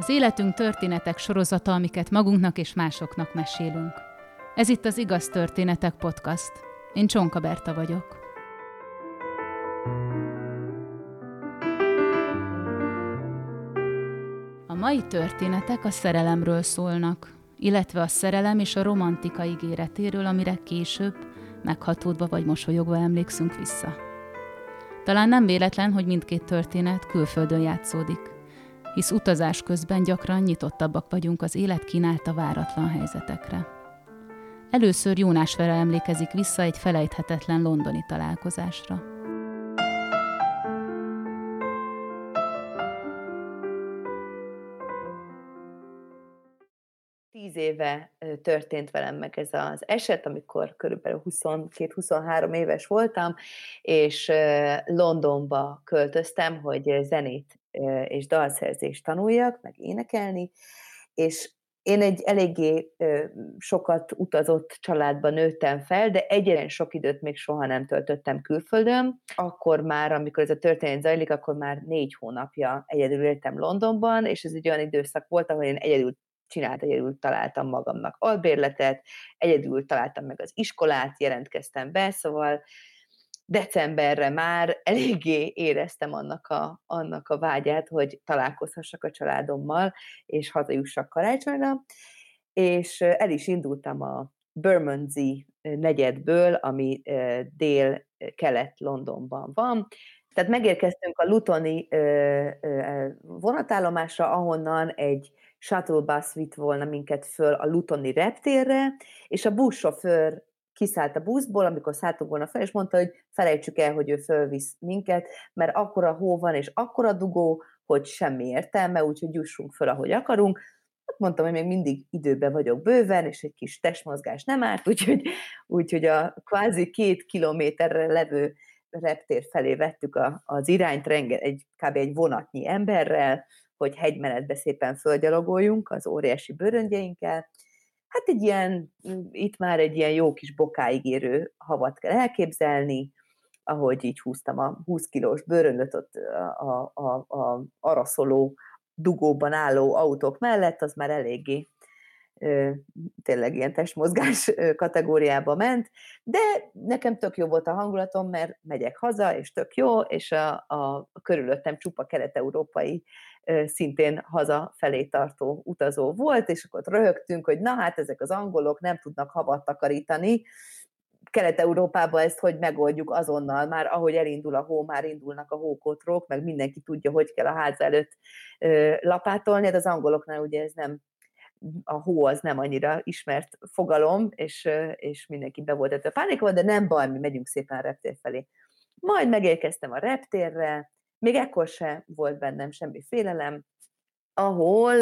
Az életünk történetek sorozata, amiket magunknak és másoknak mesélünk. Ez itt az Igaz Történetek Podcast. Én Csonka Berta vagyok. A mai történetek a szerelemről szólnak, illetve a szerelem és a romantika ígéretéről, amire később meghatódva vagy mosolyogva emlékszünk vissza. Talán nem véletlen, hogy mindkét történet külföldön játszódik, hisz utazás közben gyakran nyitottabbak vagyunk az élet kínálta váratlan helyzetekre. Először Jónás Vera emlékezik vissza egy felejthetetlen londoni találkozásra. tíz éve történt velem meg ez az eset, amikor körülbelül 22-23 éves voltam, és Londonba költöztem, hogy zenét és dalszerzést tanuljak, meg énekelni, és én egy eléggé sokat utazott családban nőttem fel, de egyen sok időt még soha nem töltöttem külföldön. Akkor már, amikor ez a történet zajlik, akkor már négy hónapja egyedül éltem Londonban, és ez egy olyan időszak volt, ahol én egyedül csinált, egyedül találtam magamnak albérletet, egyedül találtam meg az iskolát, jelentkeztem be, szóval decemberre már eléggé éreztem annak a, annak a vágyát, hogy találkozhassak a családommal, és hazajussak karácsonyra, és el is indultam a Bermondsey negyedből, ami dél-kelet Londonban van, tehát megérkeztünk a Lutoni vonatállomásra, ahonnan egy shuttle bus vitt volna minket föl a Lutoni reptérre, és a buszsofőr kiszállt a buszból, amikor szálltunk volna fel, és mondta, hogy felejtsük el, hogy ő fölvisz minket, mert akkora hó van, és akkora dugó, hogy semmi értelme, úgyhogy jussunk föl, ahogy akarunk. Hát mondtam, hogy még mindig időben vagyok bőven, és egy kis testmozgás nem árt, úgyhogy, úgyhogy a kvázi két kilométerre levő reptér felé vettük a, az irányt, renge, egy, kb. egy vonatnyi emberrel, hogy hegymenetbe szépen földgyalogoljunk az óriási bőröngyeinkkel. Hát egy ilyen, itt már egy ilyen jó kis bokáig érő havat kell elképzelni, ahogy így húztam a 20 kilós bőröndöt ott a, a, a, a araszoló dugóban álló autók mellett, az már eléggé tényleg ilyen testmozgás kategóriába ment, de nekem tök jó volt a hangulatom, mert megyek haza, és tök jó, és a, a, körülöttem csupa kelet-európai szintén haza felé tartó utazó volt, és akkor röhögtünk, hogy na hát ezek az angolok nem tudnak havat takarítani, Kelet-Európában ezt hogy megoldjuk azonnal, már ahogy elindul a hó, már indulnak a hókotrók, meg mindenki tudja, hogy kell a ház előtt lapátolni, de az angoloknál ugye ez nem a hó az nem annyira ismert fogalom, és, és mindenki be volt a pánikban, de nem baj, mi megyünk szépen a reptér felé. Majd megérkeztem a reptérre, még ekkor se volt bennem semmi félelem, ahol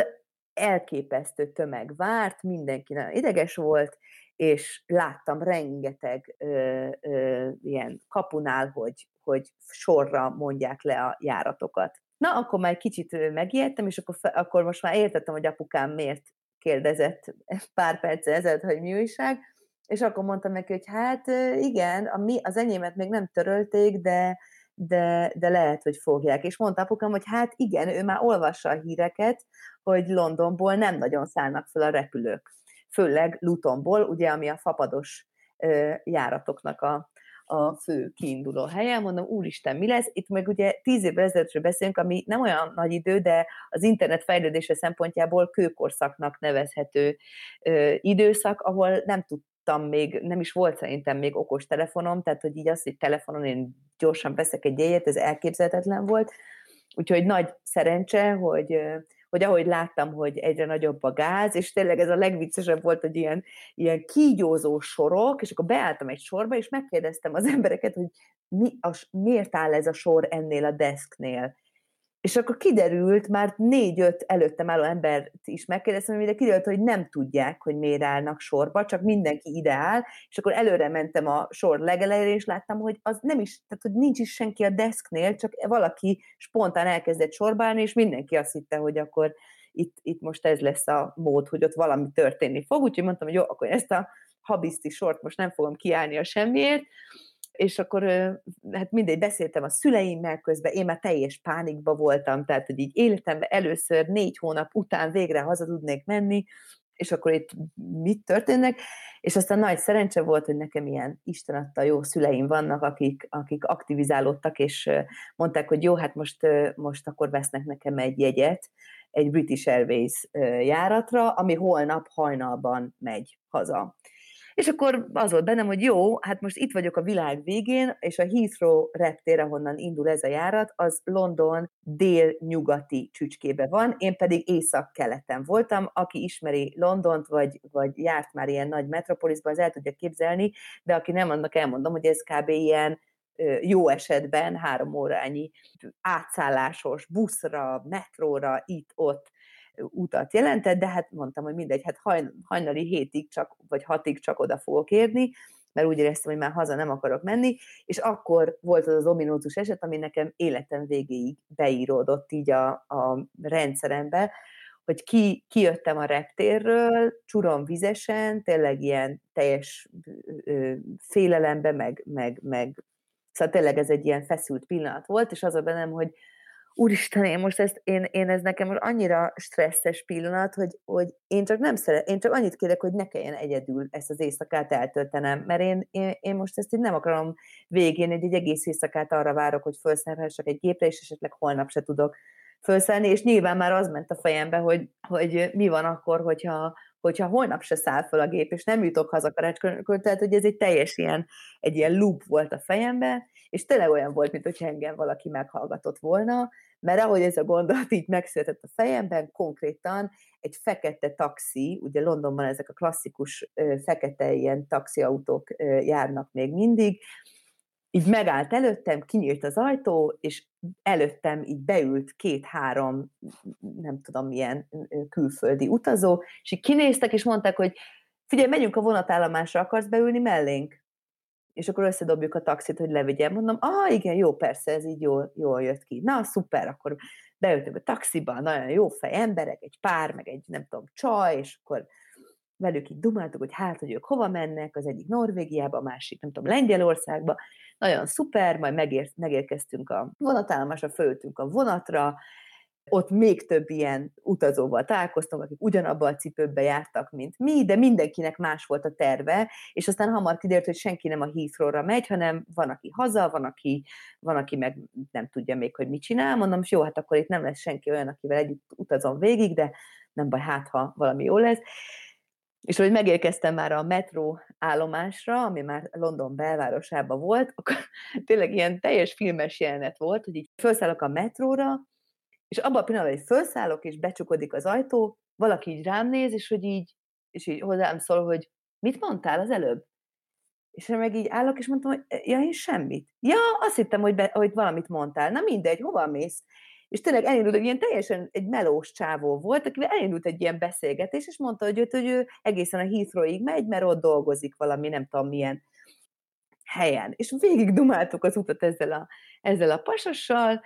elképesztő tömeg várt, mindenki nagyon ideges volt, és láttam rengeteg ö, ö, ilyen kapunál, hogy, hogy sorra mondják le a járatokat. Na, akkor már kicsit megijedtem, és akkor, akkor most már értettem, hogy apukám miért kérdezett pár perccel ezelőtt, hogy mi újság, és akkor mondtam neki, hogy hát igen, a mi, az enyémet még nem törölték, de, de, de lehet, hogy fogják. És mondta apukám, hogy hát igen, ő már olvassa a híreket, hogy Londonból nem nagyon szállnak fel a repülők. Főleg Lutonból, ugye, ami a fapados járatoknak a, a fő kiinduló helye, mondom, úristen, mi lesz? Itt meg ugye tíz évvel ezelőttről beszélünk, ami nem olyan nagy idő, de az internet fejlődése szempontjából kőkorszaknak nevezhető ö, időszak, ahol nem tudtam még, nem is volt szerintem még okos telefonom, tehát hogy így az, hogy telefonon én gyorsan veszek egy jegyet, ez elképzelhetetlen volt, úgyhogy nagy szerencse, hogy hogy ahogy láttam, hogy egyre nagyobb a gáz, és tényleg ez a legviccesebb volt, hogy ilyen, ilyen kígyózó sorok, és akkor beálltam egy sorba, és megkérdeztem az embereket, hogy mi a, miért áll ez a sor ennél a desknél. És akkor kiderült, már négy-öt előttem álló embert is megkérdeztem, de kiderült, hogy nem tudják, hogy miért állnak sorba, csak mindenki ide áll, és akkor előre mentem a sor legelejére, és láttam, hogy az nem is, tehát hogy nincs is senki a desknél, csak valaki spontán elkezdett sorbálni, és mindenki azt hitte, hogy akkor itt, itt most ez lesz a mód, hogy ott valami történni fog, úgyhogy mondtam, hogy jó, akkor ezt a habiszti sort most nem fogom kiállni a semmiért, és akkor hát mindegy, beszéltem a szüleimmel közben, én már teljes pánikba voltam, tehát hogy így életemben először négy hónap után végre haza tudnék menni, és akkor itt mit történnek, és aztán nagy szerencse volt, hogy nekem ilyen Isten adta jó szüleim vannak, akik, akik aktivizálódtak, és mondták, hogy jó, hát most, most akkor vesznek nekem egy jegyet, egy British Airways járatra, ami holnap hajnalban megy haza. És akkor az volt bennem, hogy jó, hát most itt vagyok a világ végén, és a Heathrow reptér, ahonnan indul ez a járat, az London dél-nyugati csücskébe van, én pedig észak-keleten voltam. Aki ismeri Londont, vagy, vagy járt már ilyen nagy metropolisban, az el tudja képzelni, de aki nem, annak elmondom, hogy ez kb. ilyen jó esetben három órányi átszállásos buszra, metróra, itt-ott utat jelentett, de hát mondtam, hogy mindegy, hát hajn, hajnali hétig csak, vagy hatig csak oda fogok érni, mert úgy éreztem, hogy már haza nem akarok menni, és akkor volt az az ominózus eset, ami nekem életem végéig beíródott így a, a rendszerembe, hogy ki, kijöttem a reptérről, csurom vizesen, tényleg ilyen teljes ö, félelembe, meg, meg, meg szóval tényleg ez egy ilyen feszült pillanat volt, és az a bennem, hogy úristen, én most ezt, én, én ez nekem most annyira stresszes pillanat, hogy, hogy én csak nem szeret, én csak annyit kérek, hogy ne kelljen egyedül ezt az éjszakát eltöltenem, mert én, én, én most ezt így nem akarom végén, egy, egy egész éjszakát arra várok, hogy felszállhassak egy gépre, és esetleg holnap se tudok felszállni, és nyilván már az ment a fejembe, hogy, hogy mi van akkor, hogyha, hogyha holnap se száll fel a gép, és nem jutok haza karácskor, tehát hogy ez egy teljes ilyen, egy ilyen loop volt a fejembe, és tényleg olyan volt, mint hogy engem valaki meghallgatott volna, mert ahogy ez a gondolat így megszületett a fejemben, konkrétan egy fekete taxi, ugye Londonban ezek a klasszikus fekete ilyen taxiautók járnak még mindig, így megállt előttem, kinyílt az ajtó, és előttem így beült két-három, nem tudom milyen külföldi utazó, és így kinéztek, és mondták, hogy figyelj, megyünk a vonatállomásra, akarsz beülni mellénk? és akkor összedobjuk a taxit, hogy levigyem. Mondom, ah, igen, jó, persze, ez így jól, jól jött ki. Na, szuper, akkor beültök a taxiba, nagyon jó fej emberek, egy pár, meg egy, nem tudom, csaj, és akkor velük így dumáltuk, hogy hát, hogy ők hova mennek, az egyik Norvégiába, a másik, nem tudom, Lengyelországba, nagyon szuper, majd megér, megérkeztünk a vonatállomásra, fölültünk a vonatra, ott még több ilyen utazóval találkoztunk, akik ugyanabban a cipőbe jártak, mint mi, de mindenkinek más volt a terve, és aztán hamar kiderült, hogy senki nem a Heathrow-ra megy, hanem van, aki haza, van, aki, van, aki meg nem tudja még, hogy mit csinál. Mondom, jó, hát akkor itt nem lesz senki olyan, akivel együtt utazom végig, de nem baj, hát ha valami jó lesz. És hogy megérkeztem már a metró állomásra, ami már London belvárosában volt, akkor tényleg ilyen teljes filmes jelenet volt, hogy így felszállok a metróra, és abban a pillanatban, hogy felszállok, és becsukodik az ajtó, valaki így rám néz, és hogy így, és így hozzám szól, hogy mit mondtál az előbb? És én meg így állok, és mondtam, hogy ja, én semmit. Ja, azt hittem, hogy, be, hogy valamit mondtál. Na mindegy, hova mész? És tényleg elindult, egy ilyen teljesen egy melós csávó volt, akivel elindult egy ilyen beszélgetés, és mondta, hogy, őt, hogy ő egészen a Heathrowig megy, mert ott dolgozik valami, nem tudom milyen helyen. És végig dumáltuk az utat ezzel a, ezzel a pasassal,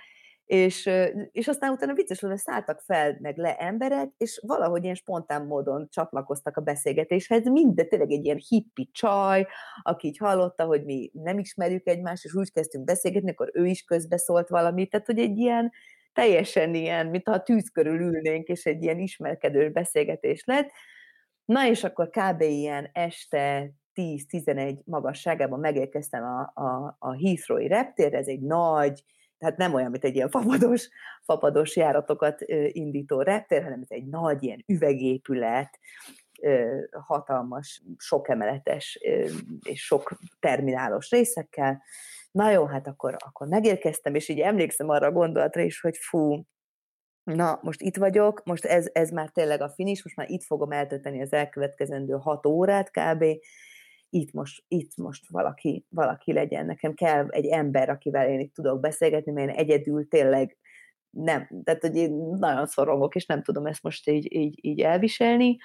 és, és aztán utána vicces hogy szálltak fel meg le emberek, és valahogy ilyen spontán módon csatlakoztak a beszélgetéshez, minden tényleg egy ilyen hippi csaj, aki így hallotta, hogy mi nem ismerjük egymást, és úgy kezdtünk beszélgetni, akkor ő is közbeszólt valamit, tehát hogy egy ilyen teljesen ilyen, mint ha tűz körül ülnénk, és egy ilyen ismerkedős beszélgetés lett. Na és akkor kb. ilyen este 10-11 magasságában megérkeztem a, a, a Heathrow-i reptér, ez egy nagy, tehát nem olyan, mint egy ilyen fapados, fapados járatokat indító reptér, hanem ez egy nagy ilyen üvegépület, hatalmas, sok emeletes és sok terminálos részekkel. Na jó, hát akkor, akkor megérkeztem, és így emlékszem arra a gondolatra is, hogy fú, na, most itt vagyok, most ez, ez már tényleg a finis, most már itt fogom eltölteni az elkövetkezendő hat órát kb., itt most, itt most valaki, valaki legyen. Nekem kell egy ember, akivel én itt tudok beszélgetni, mert én egyedül tényleg nem, tehát hogy én nagyon szorongok, és nem tudom ezt most így, így, így elviselni,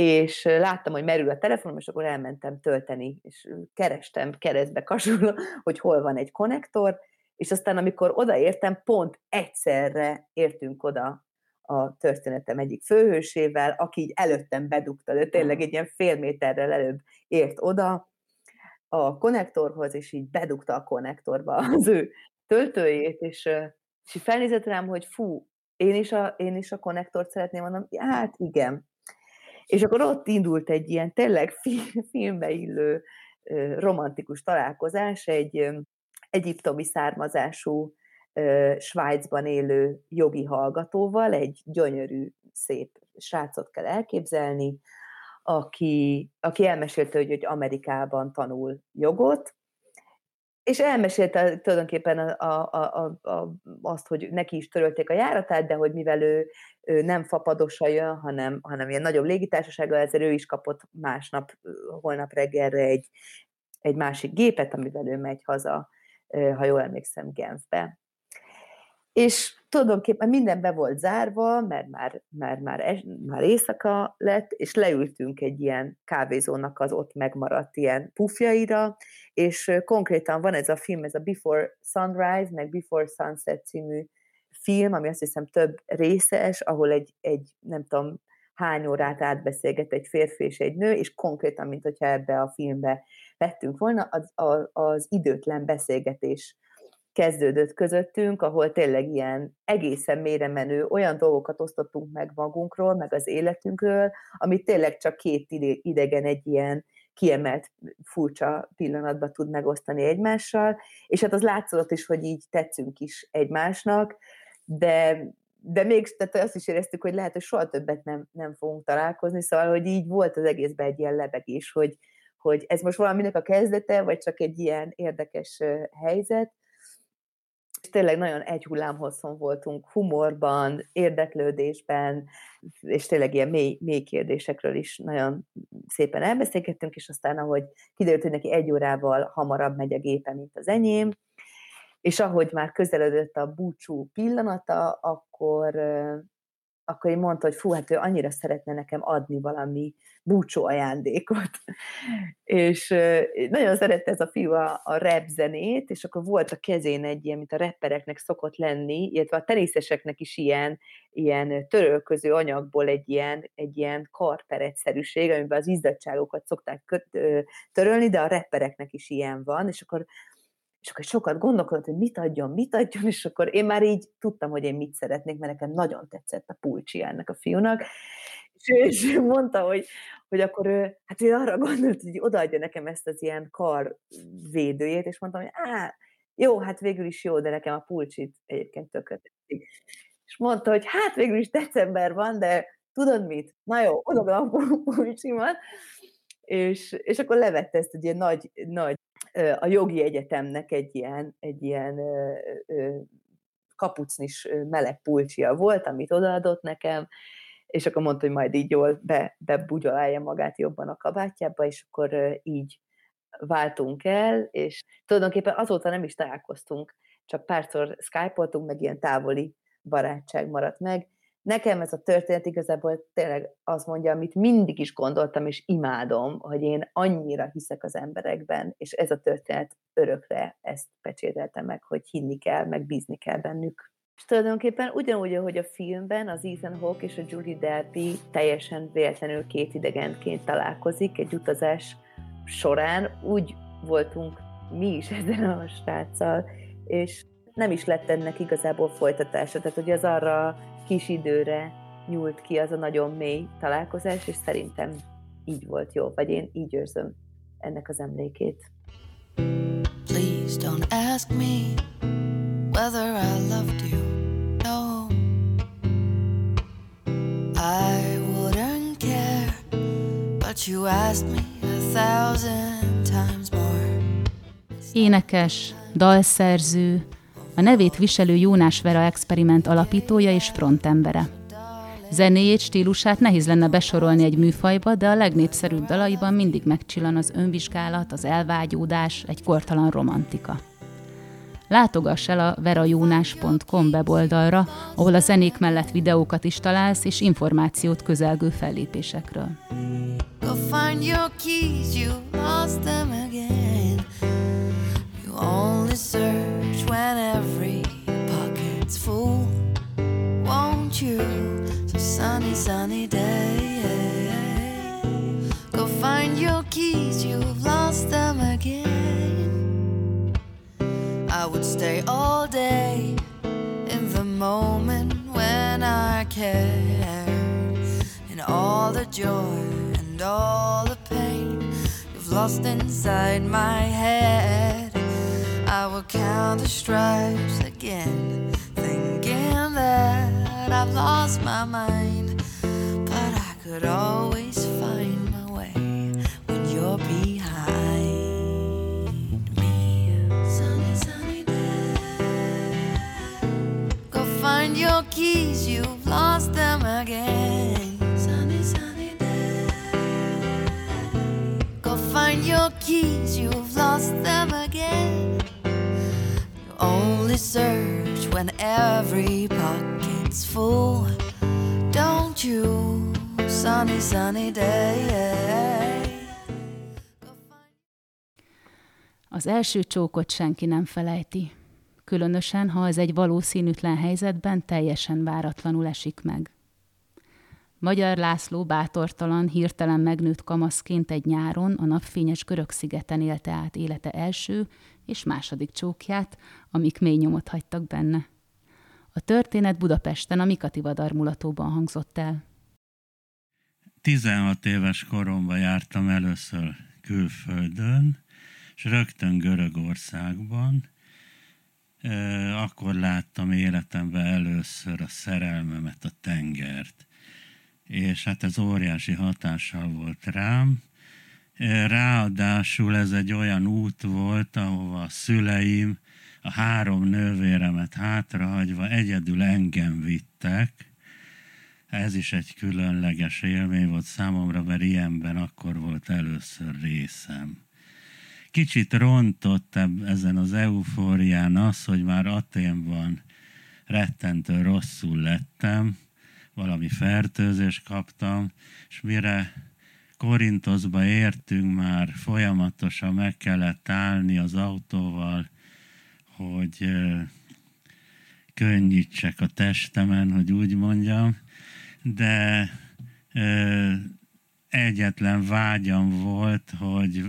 és láttam, hogy merül a telefonom, és akkor elmentem tölteni, és kerestem keresztbe kasul, hogy hol van egy konnektor, és aztán amikor odaértem, pont egyszerre értünk oda a történetem egyik főhősével, aki így előttem bedugta, de tényleg egy ilyen fél méterrel előbb ért oda, a konnektorhoz, és így bedugta a konnektorba az ő töltőjét, és, és így felnézett rám, hogy fú, én is a, én is a konnektort szeretném, mondom, hát igen. És akkor ott indult egy ilyen tényleg filmbe illő romantikus találkozás, egy egyiptomi származású Svájcban élő jogi hallgatóval, egy gyönyörű, szép srácot kell elképzelni, aki, aki elmesélte, hogy, hogy Amerikában tanul jogot, és elmesélte tulajdonképpen a, a, a, a, azt, hogy neki is törölték a járatát, de hogy mivel ő, ő nem fapadosa jön, hanem, hanem ilyen nagyobb légitársasága, ezért ő is kapott másnap, holnap reggelre egy, egy másik gépet, amivel ő megy haza, ha jól emlékszem, Genfbe. És tulajdonképpen minden be volt zárva, mert már, már, már, es, már éjszaka lett, és leültünk egy ilyen kávézónak az ott megmaradt ilyen pufjaira, és konkrétan van ez a film, ez a Before Sunrise, meg Before Sunset című film, ami azt hiszem több részes, ahol egy, egy nem tudom, hány órát átbeszélget egy férfi és egy nő, és konkrétan, mint hogyha ebbe a filmbe vettünk volna, az, az, az időtlen beszélgetés kezdődött közöttünk, ahol tényleg ilyen egészen mélyre menő olyan dolgokat osztottunk meg magunkról, meg az életünkről, amit tényleg csak két idegen egy ilyen kiemelt, furcsa pillanatban tud megosztani egymással, és hát az látszott is, hogy így tetszünk is egymásnak, de, de még tehát azt is éreztük, hogy lehet, hogy soha többet nem, nem fogunk találkozni, szóval, hogy így volt az egészben egy ilyen lebegés, hogy, hogy ez most valaminek a kezdete, vagy csak egy ilyen érdekes helyzet, és tényleg nagyon egy hullámhosszon voltunk humorban, érdeklődésben, és tényleg ilyen mély, mély kérdésekről is nagyon szépen elbeszélgettünk, és aztán ahogy kiderült, hogy neki egy órával hamarabb megy a gépe, mint az enyém, és ahogy már közeledett a búcsú pillanata, akkor akkor én mondta, hogy fú, hát ő annyira szeretne nekem adni valami búcsú ajándékot. és nagyon szerette ez a fiú a, a rap zenét, és akkor volt a kezén egy ilyen, mint a rappereknek szokott lenni, illetve a teniszeseknek is ilyen, ilyen törölköző anyagból egy ilyen, egy ilyen karperetszerűség, amiben az izzadságokat szokták törölni, de a rappereknek is ilyen van, és akkor és akkor sokat gondolkodott, hogy mit adjon, mit adjon, és akkor én már így tudtam, hogy én mit szeretnék, mert nekem nagyon tetszett a pulcsi ennek a fiúnak, és ő is mondta, hogy, hogy akkor ő, hát ő arra gondolt, hogy odaadja nekem ezt az ilyen kar védőjét, és mondtam, hogy á, jó, hát végül is jó, de nekem a pulcsit egyébként tökre tetszik. És mondta, hogy hát végül is december van, de tudod mit? Na jó, odaadom a pulcsimat, és, és akkor levette ezt egy ilyen nagy, nagy a jogi egyetemnek egy ilyen, egy ilyen kapucnis meleg pulcsia volt, amit odaadott nekem, és akkor mondta, hogy majd így jól be, bebugyolálja magát jobban a kabátjába, és akkor így váltunk el, és tulajdonképpen azóta nem is találkoztunk, csak párszor skype meg ilyen távoli barátság maradt meg, nekem ez a történet igazából tényleg azt mondja, amit mindig is gondoltam, és imádom, hogy én annyira hiszek az emberekben, és ez a történet örökre ezt pecsételte meg, hogy hinni kell, meg bízni kell bennük. És tulajdonképpen ugyanúgy, ahogy a filmben az Ethan Hawke és a Julie Delpy teljesen véletlenül két idegenként találkozik egy utazás során, úgy voltunk mi is ezen a sráccal, és nem is lett ennek igazából folytatása. Tehát, hogy az arra kis időre nyúlt ki az a nagyon mély találkozás, és szerintem így volt jó, vagy én így érzem ennek az emlékét. Please don't ask me whether I loved you. No, I wouldn't care, but you asked me a thousand times more. Énekes, dalszerző, a nevét viselő Jónás Vera experiment alapítója és frontembere. Zenéjét, stílusát nehéz lenne besorolni egy műfajba, de a legnépszerűbb dalaiban mindig megcsillan az önvizsgálat, az elvágyódás, egy kortalan romantika. Látogass el a verajónás.com weboldalra, ahol a zenék mellett videókat is találsz és információt közelgő fellépésekről. Go find your keys, you lost them again. You only search when every pocket's full. Won't you? So sunny, sunny day. Go find your keys, you've lost them again. I would stay all day in the moment when I care, in all the joy and all the pain you've lost inside my head. Will count the stripes again, thinking that I've lost my mind, but I could always find my way when you're behind me. Sunny, sunny day. Go find your keys, you've lost them again. Sunny, sunny day. Go find your keys, you've lost them again. You only search when every pocket's full. Don't you, sunny, sunny day. Az első csókot senki nem felejti, különösen, ha az egy valószínűtlen helyzetben teljesen váratlanul esik meg. Magyar László bátortalan, hirtelen megnőtt kamaszként egy nyáron a napfényes Görög-szigeten élte át élete első és második csókját, amik mély nyomot hagytak benne. A történet Budapesten a Mikati Vadar mulatóban hangzott el. 16 éves koromban jártam először külföldön, és rögtön Görögországban. Akkor láttam életemben először a szerelmemet, a tengert. És hát ez óriási hatással volt rám. Ráadásul ez egy olyan út volt, ahova a szüleim, a három nővéremet hátrahagyva egyedül engem vittek, ez is egy különleges élmény volt számomra, mert ilyenben akkor volt először részem. Kicsit rontott ezen az eufórián az, hogy már Aténban rettentő rosszul lettem, valami fertőzést kaptam, és mire Korintoszba értünk, már folyamatosan meg kellett állni az autóval, hogy könnyítsek a testemen, hogy úgy mondjam, de egyetlen vágyam volt, hogy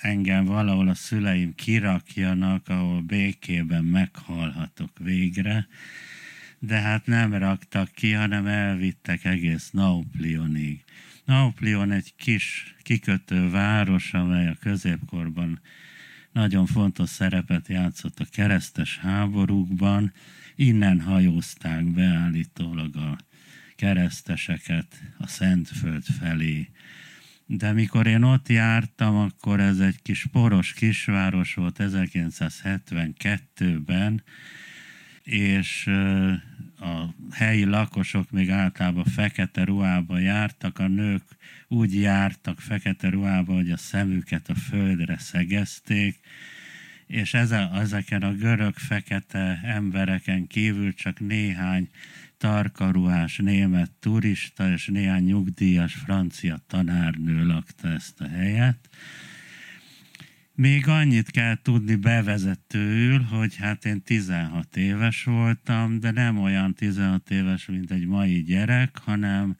engem valahol a szüleim kirakjanak, ahol békében meghalhatok végre, de hát nem raktak ki, hanem elvittek egész Nauplionig. Nauplion egy kis kikötő város, amely a középkorban nagyon fontos szerepet játszott a keresztes háborúkban. Innen hajózták beállítólag a kereszteseket a Szentföld felé. De mikor én ott jártam, akkor ez egy kis poros kisváros volt 1972-ben, és a helyi lakosok még általában fekete ruhába jártak, a nők úgy jártak fekete ruhába, hogy a szemüket a földre szegezték, és ezeken a görög fekete embereken kívül csak néhány tarkaruhás német turista és néhány nyugdíjas francia tanárnő lakta ezt a helyet. Még annyit kell tudni bevezetőül, hogy hát én 16 éves voltam, de nem olyan 16 éves, mint egy mai gyerek, hanem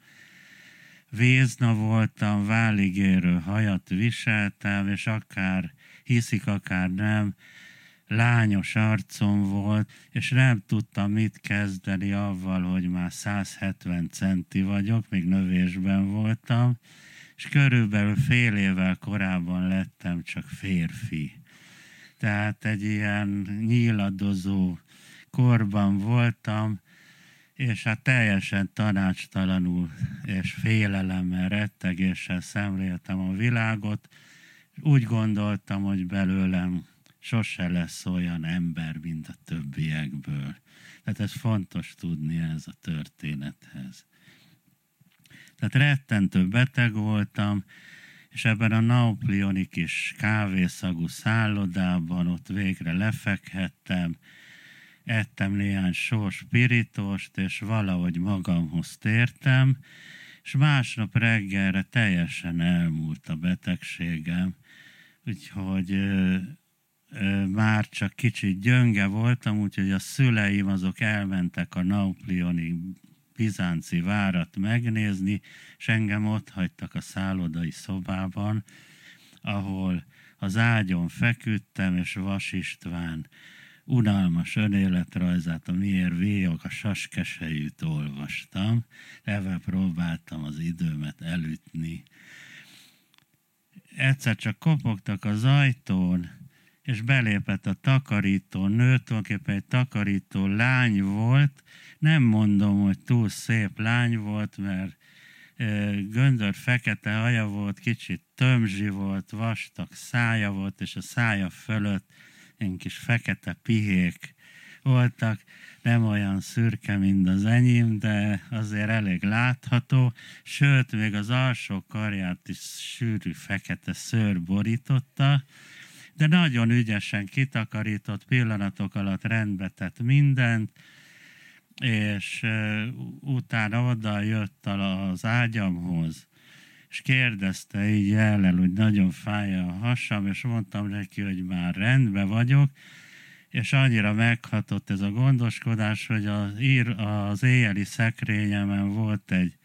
vézna voltam, váligérő hajat viseltem, és akár hiszik, akár nem, lányos arcom volt, és nem tudtam mit kezdeni avval, hogy már 170 centi vagyok, még növésben voltam, és körülbelül fél évvel korábban lettem csak férfi. Tehát egy ilyen nyíladozó korban voltam, és hát teljesen tanácstalanul és félelemmel, rettegéssel szemléltem a világot. Úgy gondoltam, hogy belőlem sose lesz olyan ember, mint a többiekből. Tehát ez fontos tudni ez a történethez. Tehát rettentő beteg voltam, és ebben a Nauplioni kis kávészagú szállodában ott végre lefekhettem, ettem néhány só spiritost, és valahogy magamhoz tértem, és másnap reggelre teljesen elmúlt a betegségem, úgyhogy ö, ö, már csak kicsit gyönge voltam, úgyhogy a szüleim azok elmentek a Nauplioni bizánci várat megnézni, és engem ott hagytak a szállodai szobában, ahol az ágyon feküdtem, és Vas István unalmas önéletrajzát, a miért vélyog a saskesejűt olvastam, ebben próbáltam az időmet elütni. Egyszer csak kopogtak az ajtón, és belépett a takarító nő, tulajdonképpen egy takarító lány volt, nem mondom, hogy túl szép lány volt, mert göndör fekete haja volt, kicsit tömzsi volt, vastag szája volt, és a szája fölött ilyen kis fekete pihék voltak, nem olyan szürke, mint az enyém, de azért elég látható, sőt, még az alsó karját is sűrű fekete szőr borította, de nagyon ügyesen kitakarított pillanatok alatt rendbe tett mindent, és utána oda jött az ágyamhoz, és kérdezte így ellen, hogy nagyon fáj a hasam, és mondtam neki, hogy már rendben vagyok, és annyira meghatott ez a gondoskodás, hogy az, ír, az éjjeli szekrényemen volt egy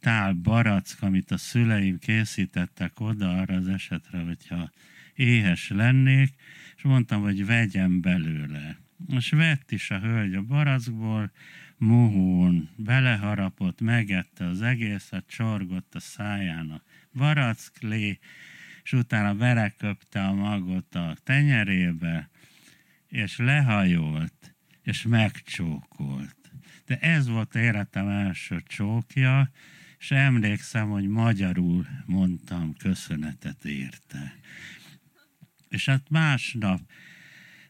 tál barack, amit a szüleim készítettek oda arra az esetre, hogyha éhes lennék, és mondtam, hogy vegyem belőle. Most vett is a hölgy a barackból, muhún, beleharapott, megette az egészet, csorgott a száján a baracklé, és utána beleköpte a magot a tenyerébe, és lehajolt, és megcsókolt. De ez volt életem első csókja, és emlékszem, hogy magyarul mondtam köszönetet érte. És hát másnap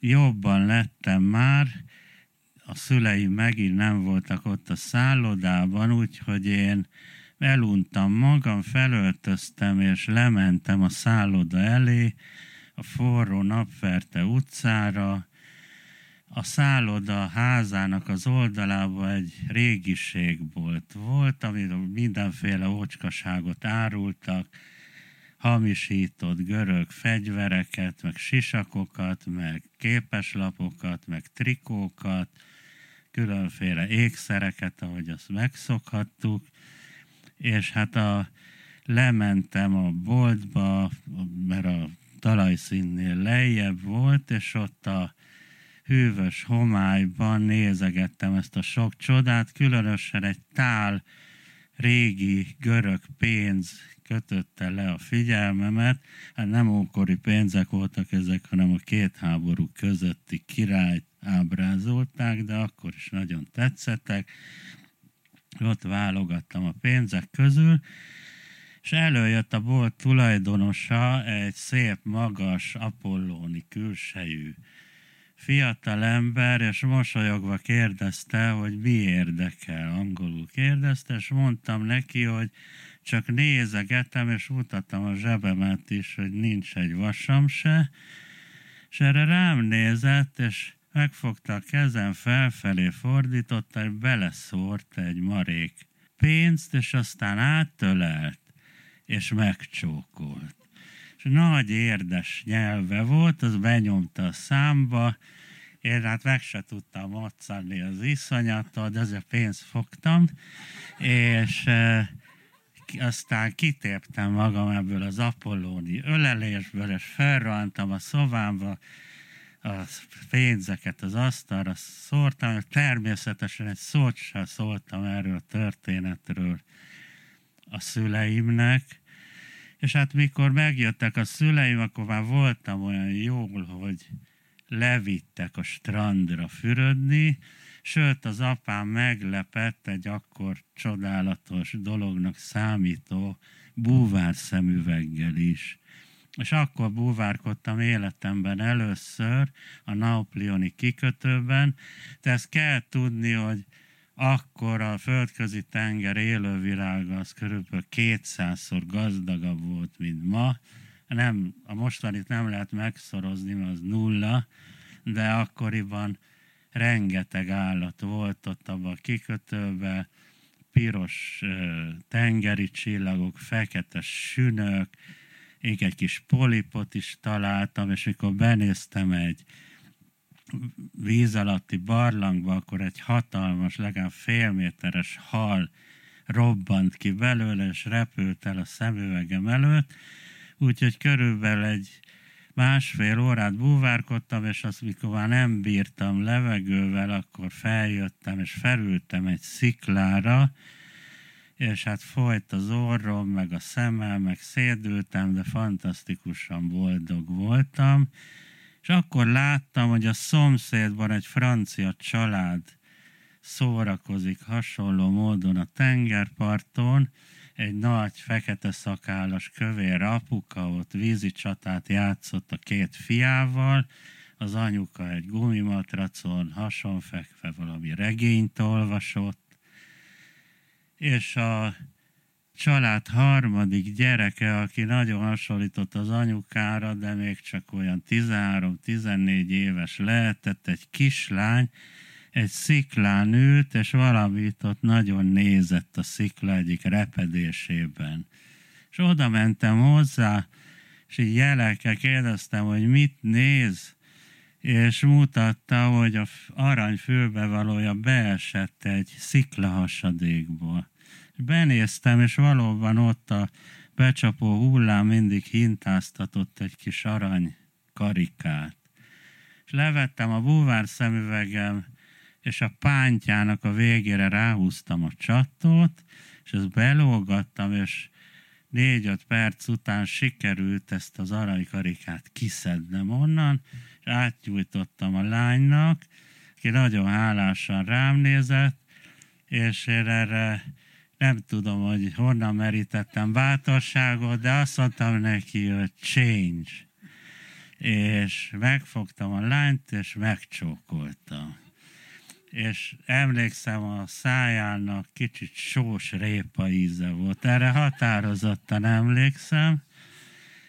jobban lettem már, a szüleim megint nem voltak ott a szállodában, úgyhogy én eluntam magam, felöltöztem és lementem a szálloda elé, a forró napverte utcára, a szálloda házának az oldalában egy régiség volt, volt, amiről mindenféle ócskaságot árultak, hamisított görög fegyvereket, meg sisakokat, meg képeslapokat, meg trikókat, különféle ékszereket, ahogy azt megszokhattuk, és hát a, lementem a boltba, mert a talajszínnél lejjebb volt, és ott a hűvös homályban nézegettem ezt a sok csodát, különösen egy tál régi görög pénz kötötte le a figyelmemet. Hát nem ókori pénzek voltak ezek, hanem a két háború közötti királyt ábrázolták, de akkor is nagyon tetszettek. Ott válogattam a pénzek közül, és előjött a bolt tulajdonosa egy szép, magas, apollóni külsejű fiatal ember, és mosolyogva kérdezte, hogy mi érdekel, angolul kérdezte, és mondtam neki, hogy csak nézegetem, és mutattam a zsebemet is, hogy nincs egy vasam se, és erre rám nézett, és megfogta a kezem felfelé fordította, és beleszórt egy marék pénzt, és aztán áttölelt, és megcsókolt. Nagy érdes nyelve volt, az benyomta a számba, én hát meg se tudtam moccani az iszonyattól, de azért pénzt fogtam, és aztán kitéptem magam ebből az apollóni ölelésből, és felrohantam a szobámba, a pénzeket az asztalra szórtam, természetesen egy szót sem szóltam erről a történetről a szüleimnek, és hát mikor megjöttek a szüleim, akkor már voltam olyan jól, hogy levittek a strandra fürödni, sőt az apám meglepett egy akkor csodálatos dolognak számító búvár szemüveggel is. És akkor búvárkodtam életemben először a Nauplioni kikötőben, de ezt kell tudni, hogy akkor a földközi tenger élővilága az körülbelül 200-szor gazdagabb volt, mint ma, nem, a mostanit nem lehet megszorozni, mert az nulla, de akkoriban rengeteg állat volt ott abban a kikötőben, piros tengeri csillagok, fekete sünök, én egy kis polipot is találtam, és mikor benéztem egy víz alatti barlangba, akkor egy hatalmas, legalább félméteres hal robbant ki belőle, és repült el a szemüvegem előtt, úgyhogy körülbelül egy másfél órát búvárkodtam, és azt, mikor már nem bírtam levegővel, akkor feljöttem, és felültem egy sziklára, és hát folyt az orrom, meg a szemem, meg szédültem, de fantasztikusan boldog voltam, és akkor láttam, hogy a szomszédban egy francia család szórakozik hasonló módon a tengerparton, egy nagy fekete szakállas kövér apuka ott vízi csatát játszott a két fiával, az anyuka egy gumimatracon hasonfekve valami regényt olvasott, és a család harmadik gyereke, aki nagyon hasonlított az anyukára, de még csak olyan 13-14 éves lehetett, egy kislány, egy sziklán ült, és valamit ott nagyon nézett a szikla egyik repedésében. És oda mentem hozzá, és így jelekkel kérdeztem, hogy mit néz, és mutatta, hogy a arany fülbevalója beesett egy sziklahasadékból. Benéztem, és valóban ott a becsapó hullám mindig hintáztatott egy kis arany karikát. És levettem a búvár szemüvegem, és a pántjának a végére ráhúztam a csattót, és ezt belógattam, és négy-öt perc után sikerült ezt az aranykarikát kiszednem onnan, és átgyújtottam a lánynak, aki nagyon hálásan rám nézett, és én erre nem tudom, hogy honnan merítettem bátorságot, de azt mondtam neki, hogy change. És megfogtam a lányt, és megcsókoltam és emlékszem a szájának kicsit sós répa íze volt. Erre határozottan emlékszem,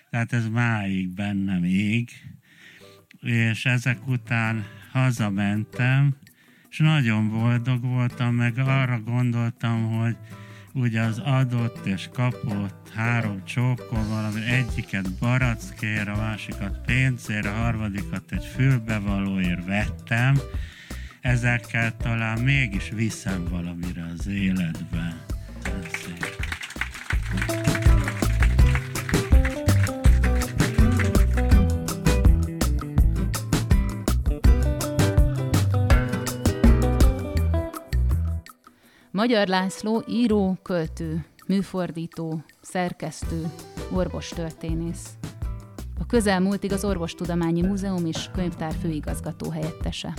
tehát ez máig bennem ég, és ezek után hazamentem, és nagyon boldog voltam, meg arra gondoltam, hogy ugye az adott és kapott három csókon valami egyiket barackér, a másikat pénzért, a harmadikat egy fülbevalóért vettem, ezekkel talán mégis viszem valamire az életbe. Magyar László író, költő, műfordító, szerkesztő, orvostörténész. A közelmúltig az Orvostudományi Múzeum és Könyvtár főigazgató helyettese.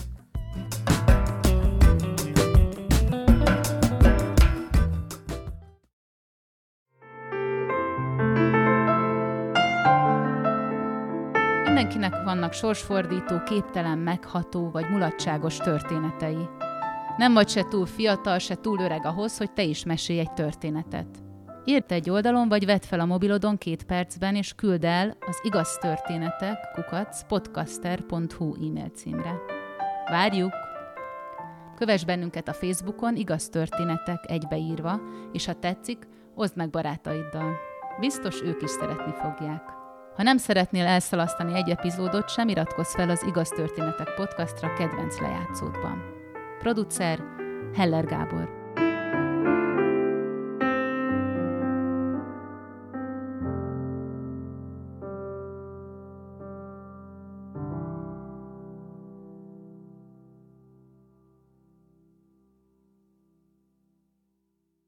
Mindenkinek vannak sorsfordító, képtelen, megható vagy mulatságos történetei. Nem vagy se túl fiatal, se túl öreg ahhoz, hogy te is mesélj egy történetet. Írd egy oldalon, vagy vedd fel a mobilodon két percben, és küld el az igaz történetek kukac podcaster.hu e-mail címre. Várjuk! Kövess bennünket a Facebookon, igaz történetek egybeírva, és ha tetszik, oszd meg barátaiddal. Biztos ők is szeretni fogják. Ha nem szeretnél elszalasztani egy epizódot sem, iratkozz fel az Igaz Történetek podcastra kedvenc lejátszódban. Producer Heller Gábor